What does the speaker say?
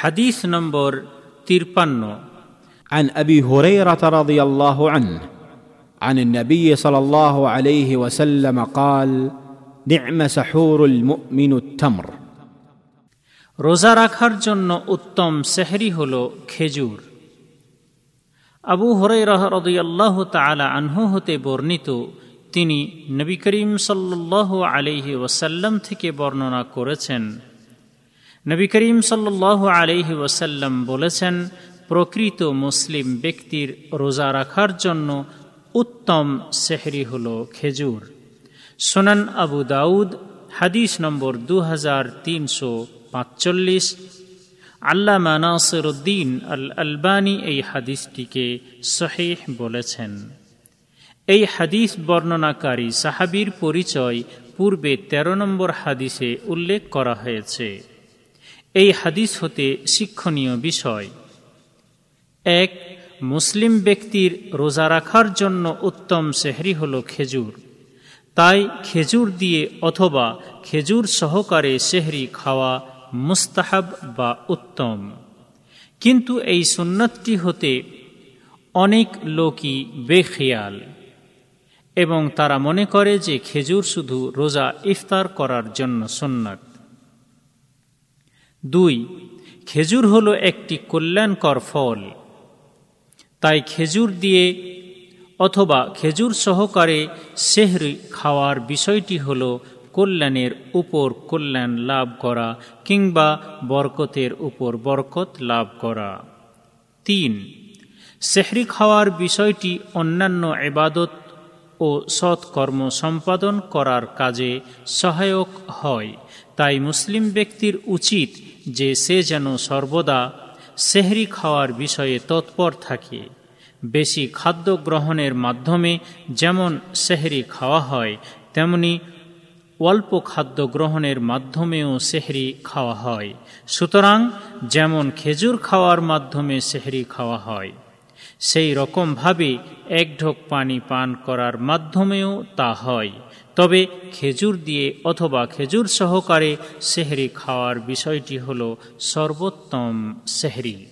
হাদিস নম্বর তিরপান্ন عن ابي هريره رضي الله عنه عن النبي صلى الله عليه وسلم قال نعم سحور المؤمن التمر রোজা রাখার জন্য উত্তম সেহরি হল খেজুর আবু হরাই রদিয়াল্লাহ তালা আনহু হতে বর্ণিত তিনি নবী করিম সাল্লাহ আলিহি ওসাল্লাম থেকে বর্ণনা করেছেন নবী করিম সাল্লাহ আলিহি ওসাল্লাম বলেছেন, প্রকৃত মুসলিম ব্যক্তির রোজা রাখার জন্য উত্তম সেহরি হল খেজুর। সোনান আবু দাউদ, হাদিস নম্বর দু হাজার তিনশো পাঁচচল্লিশ। আল্লামা নাসরুদ্দিন আল আলবানী এই হাদিসটিকে সহেহ বলেছেন। এই হাদিস বর্ণনাকারী সাহাবির পরিচয় পূর্বে ১৩ নম্বর হাদিসে উল্লেখ করা হয়েছে। এই হাদিস হতে শিক্ষণীয় বিষয়। এক, মুসলিম ব্যক্তির রোজা রাখার জন্য উত্তম সেহরি হল খেজুর। তাই খেজুর দিয়ে অথবা খেজুর সহকারে সেহরি খাওয়া মুস্তাহাব বা উত্তম। কিন্তু এই সুন্নতটি হতে অনেক লোকই বেখেয়াল এবং তারা মনে করে যে খেজুর শুধু রোজা ইফতার করার জন্য সুন্নত। দুই, খেজুর হল একটি কল্যাণকর ফল। তাই খেজুর দিয়ে অথবা খেজুর সহকারে সেহরি খাওয়ার বিষয়টি হল কল্যাণের উপর কল্যাণ লাভ করা কিংবা বরকতের উপর বরকত লাভ করা। তিন সেহরি খাওয়ার বিষয়টি অন্যান্য এবাদত ও সৎকর্ম সম্পাদন করার কাজে সহায়ক হয়। তাই মুসলিম ব্যক্তির উচিত যে সে যেন সর্বদা সেহরি খাওয়ার বিষয়ে তৎপর থাকে। বেশি খাদ্য গ্রহণের মাধ্যমে যেমন সেহরি খাওয়া হয়, তেমনি অল্প খাদ্য গ্রহণের মাধ্যমেও সেহরি খাওয়া হয়। সুতরাং যেমন খেজুর খাওয়ার মাধ্যমে সেহরি খাওয়া হয়। সেই রকমভাবে এক ঢোক পানি পান করার মাধ্যমেও তা হয়। তবে খেজুর দিয়ে অথবা খেজুর সহকারে সেহরি খাওয়ার বিষয়টি হল সর্বোত্তম সেহরি।